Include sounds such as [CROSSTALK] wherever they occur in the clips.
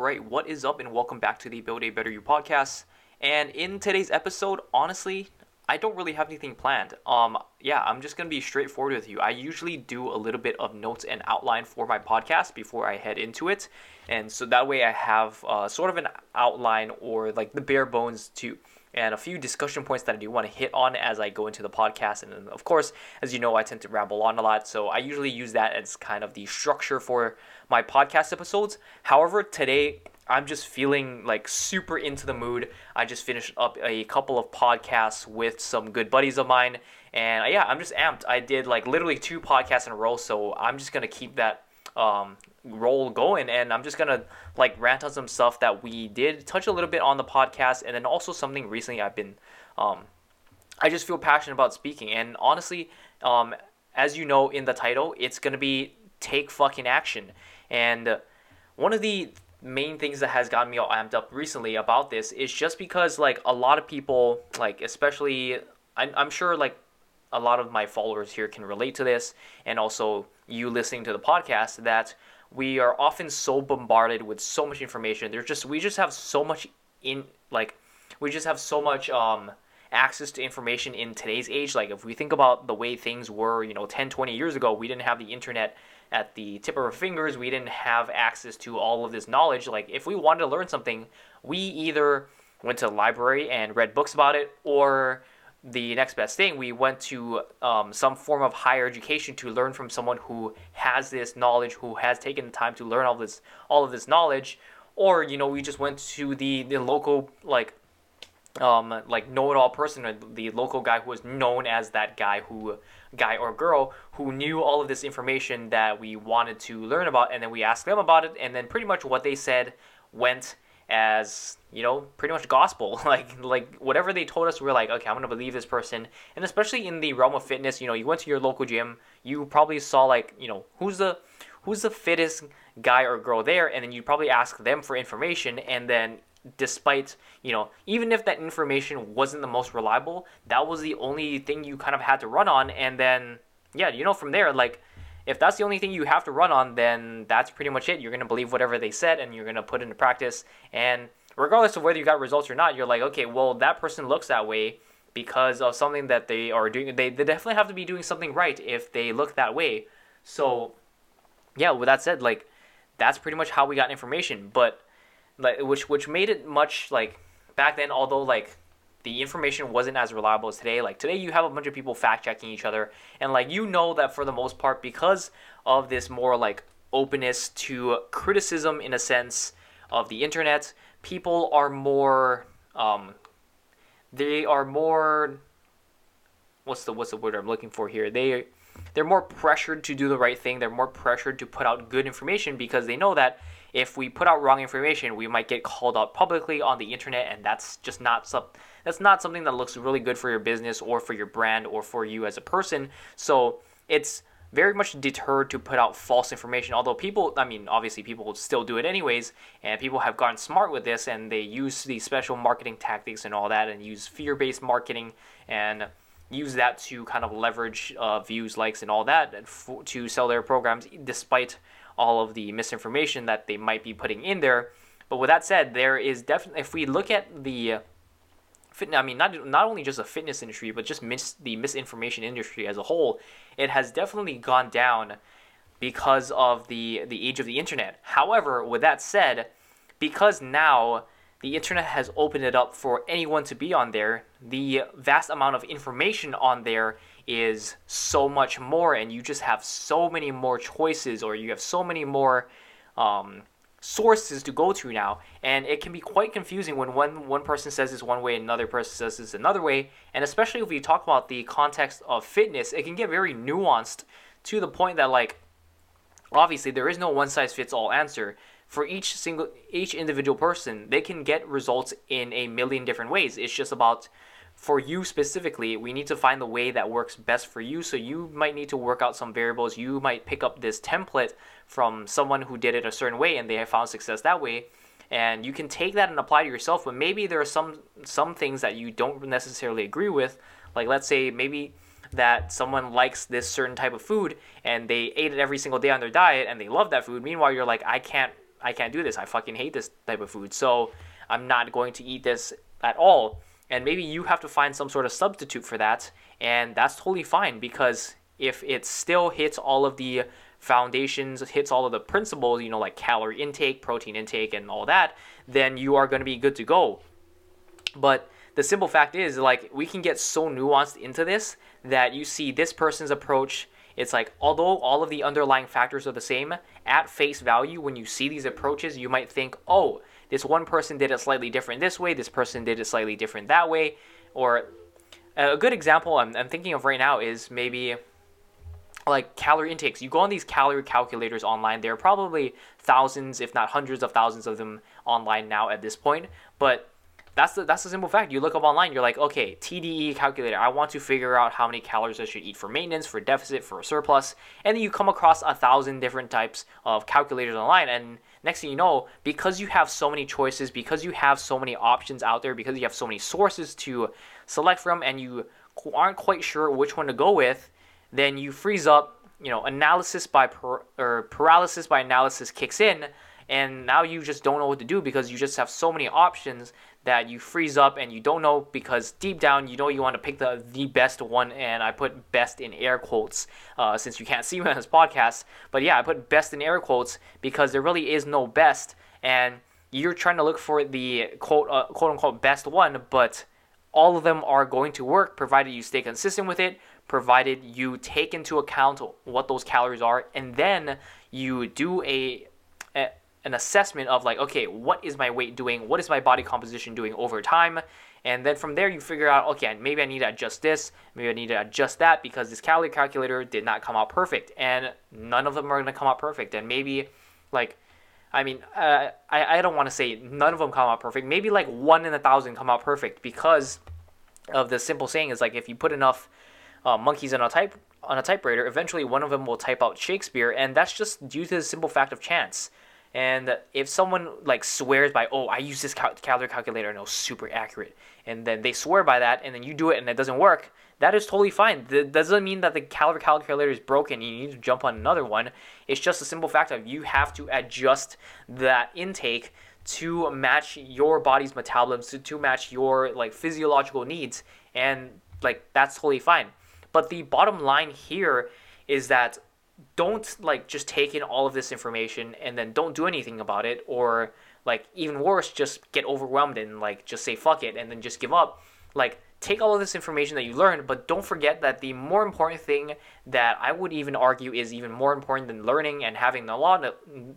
right, what is up, and welcome back to the Build a Better You podcast. And in today's episode, honestly, I don't really have anything planned. Um, yeah, I'm just gonna be straightforward with you. I usually do a little bit of notes and outline for my podcast before I head into it, and so that way I have uh, sort of an outline or like the bare bones to and a few discussion points that I do want to hit on as I go into the podcast. And of course, as you know, I tend to ramble on a lot, so I usually use that as kind of the structure for my podcast episodes. However, today I'm just feeling like super into the mood. I just finished up a couple of podcasts with some good buddies of mine, and yeah, I'm just amped. I did like literally two podcasts in a row, so I'm just gonna keep that um, roll going. And i'm just gonna like rant on some stuff that we did touch a little bit on the podcast and then also something recently i've been um, i just feel passionate about speaking. And honestly um, as you know in the title it's gonna be take fucking action. And one of the main things that has gotten me all amped up recently about this is just because like a lot of people like especially I'm, I'm sure like a lot of my followers here can relate to this and also you listening to the podcast that we are often so bombarded with so much information. There's just we just have so much in like we just have so much um access to information in today's age. Like if we think about the way things were, you know, 10, 20 years ago, we didn't have the internet at the tip of our fingers. We didn't have access to all of this knowledge. Like if we wanted to learn something, we either went to the library and read books about it or the next best thing, we went to um, some form of higher education to learn from someone who has this knowledge, who has taken the time to learn all this all of this knowledge, or you know we just went to the the local like um, like know-it-all person, the local guy who was known as that guy who guy or girl who knew all of this information that we wanted to learn about, and then we asked them about it, and then pretty much what they said went as you know pretty much gospel. [LAUGHS] Like like whatever they told us we are like okay i'm gonna believe this person. And especially in the realm of fitness you know you went to your local gym you probably saw like you know who's the who's the fittest guy or girl there and then you probably ask them for information and then despite you know even if that information wasn't the most reliable that was the only thing you kind of had to run on and then yeah you know from there like if that's the only thing you have to run on, then that's pretty much it. You're going to believe whatever they said and you're going to put into practice. And regardless of whether you got results or not, you're like, okay, well, that person looks that way because of something that they are doing. They, they definitely have to be doing something right if they look that way. So, yeah, with that said, like, that's pretty much how we got information. But, like, which, which made it much, like, back then, although, like, the information wasn't as reliable as today. Like today, you have a bunch of people fact checking each other, and like you know that for the most part, because of this more like openness to criticism in a sense of the internet, people are more, um, they are more. What's the what's the word I'm looking for here? They they're more pressured to do the right thing. They're more pressured to put out good information because they know that if we put out wrong information, we might get called out publicly on the internet, and that's just not some, that's not something that looks really good for your business or for your brand or for you as a person. So it's very much deterred to put out false information. Although people, I mean, obviously people will still do it anyways, and people have gotten smart with this, and they use these special marketing tactics and all that, and use fear-based marketing and use that to kind of leverage uh, views, likes, and all that to sell their programs, despite all of the misinformation that they might be putting in there. But with that said, there is definitely, if we look at the uh, fitness, I mean, not not only just the fitness industry, but just mis- the misinformation industry as a whole, it has definitely gone down because of the the age of the internet. However, with that said, because now the internet has opened it up for anyone to be on there, the vast amount of information on there is so much more, and you just have so many more choices, or you have so many more um, sources to go to now. And it can be quite confusing when one, one person says this one way, another person says this another way. And especially if we talk about the context of fitness, it can get very nuanced to the point that, like, obviously, there is no one size fits all answer for each single each individual person they can get results in a million different ways it's just about for you specifically, we need to find the way that works best for you. So you might need to work out some variables. You might pick up this template from someone who did it a certain way and they have found success that way. And you can take that and apply to yourself, but maybe there are some some things that you don't necessarily agree with. Like let's say maybe that someone likes this certain type of food and they ate it every single day on their diet and they love that food. Meanwhile, you're like, I can't I can't do this. I fucking hate this type of food. So I'm not going to eat this at all. And maybe you have to find some sort of substitute for that. And that's totally fine because if it still hits all of the foundations, hits all of the principles, you know, like calorie intake, protein intake, and all that, then you are going to be good to go. But the simple fact is, like, we can get so nuanced into this that you see this person's approach. It's like, although all of the underlying factors are the same, at face value, when you see these approaches, you might think, oh, this one person did it slightly different this way, this person did it slightly different that way. Or a good example I'm, I'm thinking of right now is maybe like calorie intakes. You go on these calorie calculators online. There are probably thousands, if not hundreds of thousands of them online now at this point. But that's the that's the simple fact. You look up online, you're like, okay, TDEE calculator. I want to figure out how many calories I should eat for maintenance, for deficit, for a surplus, and then you come across a thousand different types of calculators online. And next thing you know, because you have so many choices, because you have so many options out there, because you have so many sources to select from, and you aren't quite sure which one to go with, then you freeze up. You know, analysis by or paralysis by analysis kicks in, and now you just don't know what to do because you just have so many options that you freeze up and you don't know because deep down you know you want to pick the the best one and I put best in air quotes uh, since you can't [LAUGHS] see me on this podcast but yeah I put best in air quotes because there really is no best and you're trying to look for the quote uh, quote unquote best one but all of them are going to work provided you stay consistent with it provided you take into account what those calories are and then you do a, a an assessment of like, okay, what is my weight doing? What is my body composition doing over time? And then from there, you figure out, okay, maybe I need to adjust this, maybe I need to adjust that because this calorie calculator did not come out perfect. And none of them are going to come out perfect. And maybe, like, I mean, uh, I, I don't want to say none of them come out perfect. Maybe like one in a thousand come out perfect because of the simple saying is like if you put enough uh, monkeys on a type on a typewriter, eventually one of them will type out Shakespeare, and that's just due to the simple fact of chance. And if someone like swears by, oh, I use this cal- calorie calculator and it was super accurate, and then they swear by that, and then you do it and it doesn't work, that is totally fine. That doesn't mean that the calorie calculator is broken and you need to jump on another one. It's just a simple fact of you have to adjust that intake to match your body's metabolism, to, to match your like physiological needs, and like that's totally fine. But the bottom line here is that don't like just take in all of this information and then don't do anything about it or like even worse just get overwhelmed and like just say fuck it and then just give up. Like take all of this information that you learned but don't forget that the more important thing that i would even argue is even more important than learning and having the lot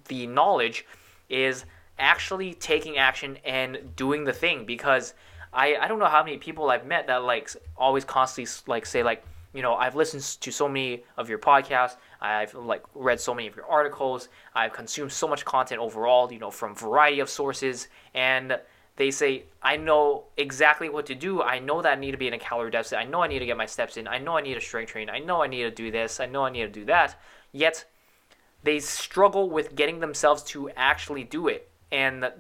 the knowledge is actually taking action and doing the thing because i i don't know how many people i've met that like always constantly like say like you know i've listened to so many of your podcasts I've like read so many of your articles. I've consumed so much content overall, you know, from variety of sources and they say, I know exactly what to do. I know that I need to be in a calorie deficit. I know I need to get my steps in. I know I need to strength train. I know I need to do this. I know I need to do that. Yet they struggle with getting themselves to actually do it. And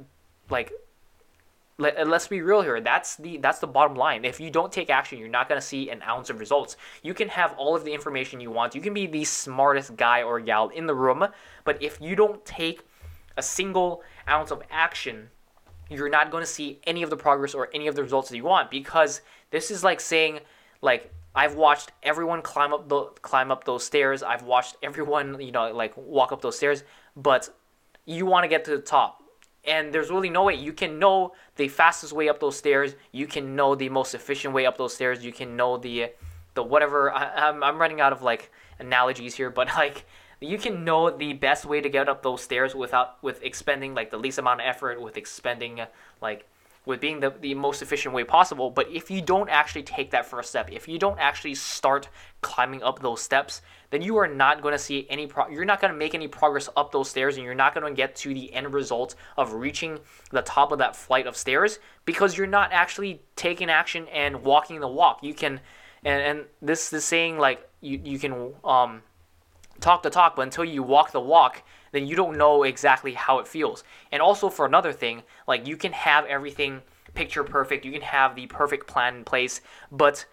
like let, us be real here that's the that's the bottom line. If you don't take action you're not going to see an ounce of results. You can have all of the information you want. You can be the smartest guy or gal in the room but if you don't take a single ounce of action you're not going to see any of the progress or any of the results that you want because this is like saying like I've watched everyone climb up the climb up those stairs. I've watched everyone, you know, like walk up those stairs, but you want to get to the top and there's really no way. You can know the fastest way up those stairs. You can know the most efficient way up those stairs. You can know the the whatever I, I'm, I'm running out of like analogies here [LAUGHS] but like you can know the best way to get up those stairs without with expending like the least amount of effort with expending like with being the, the most efficient way possible. But if you don't actually take that first step, if you don't actually start climbing up those steps, then you are not going to see any pro- you're not going to make any progress up those stairs and you're not going to get to the end result of reaching the top of that flight of stairs because you're not actually taking action and walking the walk. You can and, and this is saying like you, you can um talk the talk, but until you walk the walk, then you don't know exactly how it feels. And also for another thing, like you can have everything picture perfect, you can have the perfect plan in place, but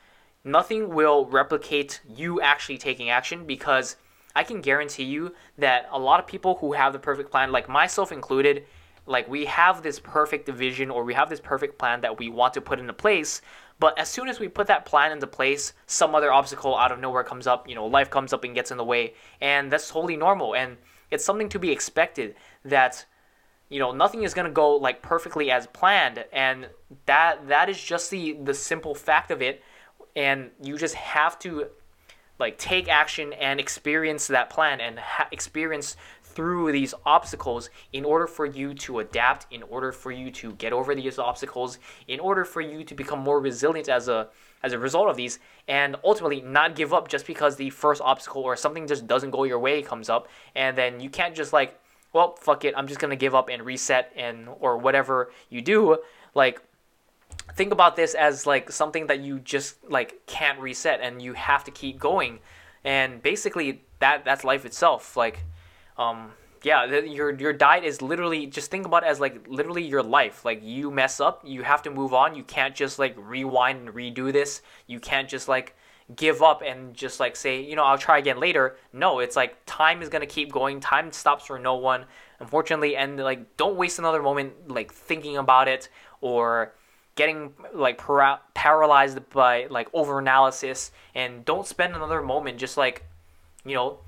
nothing will replicate you actually taking action because I can guarantee you that a lot of people who have the perfect plan, like myself included, like we have this perfect vision or we have this perfect plan that we want to put into place. But as soon as we put that plan into place, some other obstacle out of nowhere comes up, you know, life comes up and gets in the way. And that's totally normal. And it's something to be expected that you know nothing is going to go like perfectly as planned and that that is just the the simple fact of it and you just have to like take action and experience that plan and ha- experience through these obstacles in order for you to adapt in order for you to get over these obstacles in order for you to become more resilient as a as a result of these and ultimately not give up just because the first obstacle or something just doesn't go your way comes up. And then you can't just like well fuck it i'm just going to give up and reset and or whatever you do. Like think about this as like something that you just like can't reset and you have to keep going. And basically that that's life itself. Like um yeah your your diet is literally just think about it as like literally your life. Like you mess up you have to move on. You can't just like rewind and redo this. You can't just like give up and just like say you know i'll try again later. No it's like time is going to keep going. Time stops for no one. Unfortunately and like don't waste another moment like thinking about it or getting like para- paralyzed by like over analysis and don't spend another moment just like you know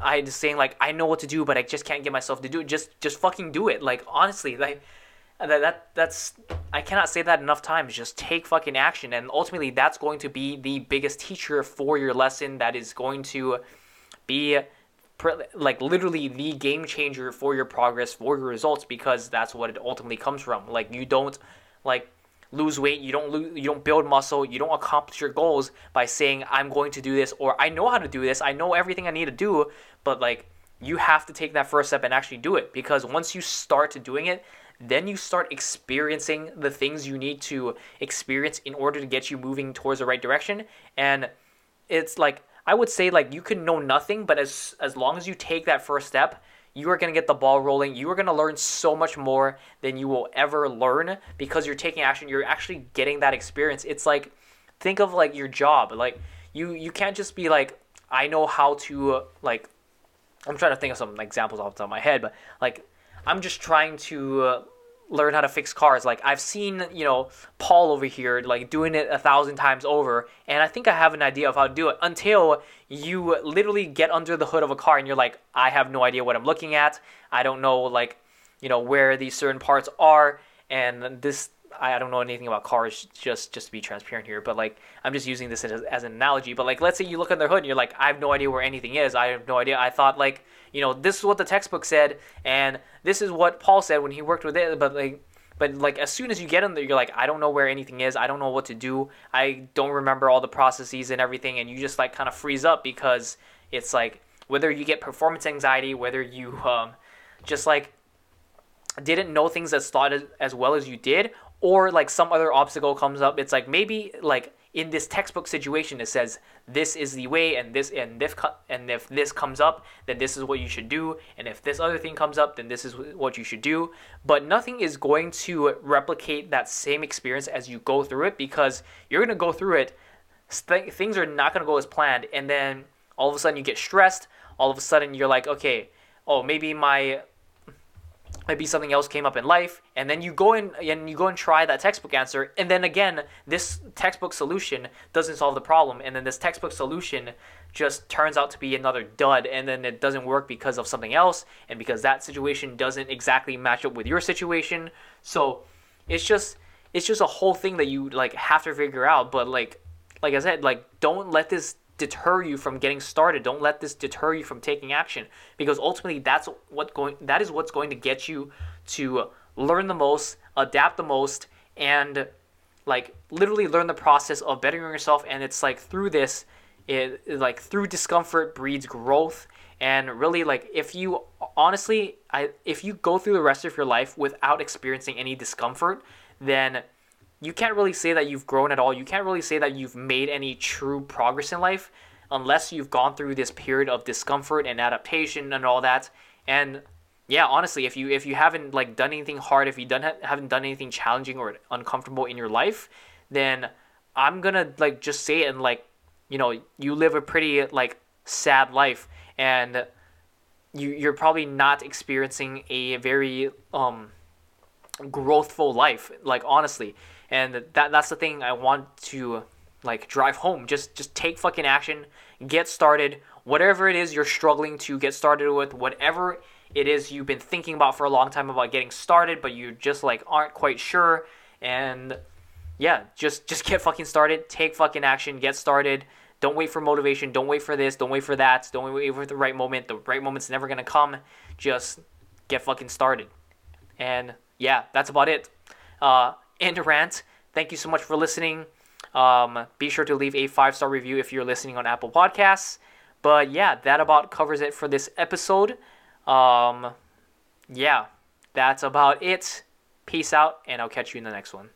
I just saying like I know what to do but I just can't get myself to do it. Just just fucking do it. Like honestly like that, that that's I cannot say that enough times. Just take fucking action. And ultimately that's going to be the biggest teacher for your lesson that is going to be like literally the game changer for your progress for your results because that's what it ultimately comes from. Like you don't like lose weight, you don't lose, you don't build muscle, you don't accomplish your goals by saying I'm going to do this or I know how to do this, I know everything I need to do, but like you have to take that first step and actually do it because once you start doing it, then you start experiencing the things you need to experience in order to get you moving towards the right direction and it's like I would say like you can know nothing, but as as long as you take that first step, you are going to get the ball rolling. You are going to learn so much more than you will ever learn because you're taking action. You're actually getting that experience. It's like think of like your job. Like you you can't just be like I know how to like I'm trying to think of some examples off the top of my head, but like I'm just trying to uh, learn how to fix cars. Like I've seen, you know, Paul over here like doing it a thousand times over, and I think I have an idea of how to do it until you literally get under the hood of a car and you're like, I have no idea what I'm looking at. I don't know like, you know, where these certain parts are, and this I don't know anything about cars, just just to be transparent here, but like I'm just using this as, as an analogy. But like, let's say you look under the hood and you're like, I have no idea where anything is. I have no idea. I thought like, you know, this is what the textbook said, and this is what Paul said when he worked with it. But like, but like as soon as you get in there, you're like, I don't know where anything is. I don't know what to do. I don't remember all the processes and everything, and you just like kind of freeze up because it's like whether you get performance anxiety, whether you um, just like didn't know things as thought as, as well as you did or like some other obstacle comes up it's like maybe like in this textbook situation it says this is the way and this and if and if this comes up then this is what you should do and if this other thing comes up then this is what you should do. But nothing is going to replicate that same experience as you go through it because you're going to go through it th- things are not going to go as planned and then all of a sudden you get stressed all of a sudden you're like okay oh maybe my maybe something else came up in life and then you go in and you go and try that textbook answer and then again this textbook solution doesn't solve the problem and then this textbook solution just turns out to be another dud and then it doesn't work because of something else and because that situation doesn't exactly match up with your situation. So it's just it's just a whole thing that you like have to figure out but like like i said like don't let this deter you from getting started. Don't let this deter you from taking action because ultimately that's what going that is what's going to get you to learn the most, adapt the most and like literally learn the process of bettering yourself and it's like through this it like through discomfort breeds growth and really like if you honestly I if you go through the rest of your life without experiencing any discomfort then you can't really say that you've grown at all. You can't really say that you've made any true progress in life unless you've gone through this period of discomfort and adaptation and all that. And yeah, honestly, if you if you haven't like done anything hard, if you done haven't done anything challenging or uncomfortable in your life, then I'm gonna like just say it and like you know you live a pretty like sad life and you you're probably not experiencing a very um growthful life like honestly and that that's the thing i want to like drive home. Just just take fucking action get started. Whatever it is you're struggling to get started with whatever it is you've been thinking about for a long time about getting started but you just like aren't quite sure. And yeah just just get fucking started. Take fucking action. Get started. Don't wait for motivation. Don't wait for this. Don't wait for that. Don't wait for the right moment. The right moment's never gonna come. Just get fucking started. And yeah that's about it. Uh end rant thank you so much for listening. Um, be sure to leave a five star review if you're listening on apple podcasts. But yeah that about covers it for this episode. Um, yeah that's about it. Peace out and i'll catch you in the next one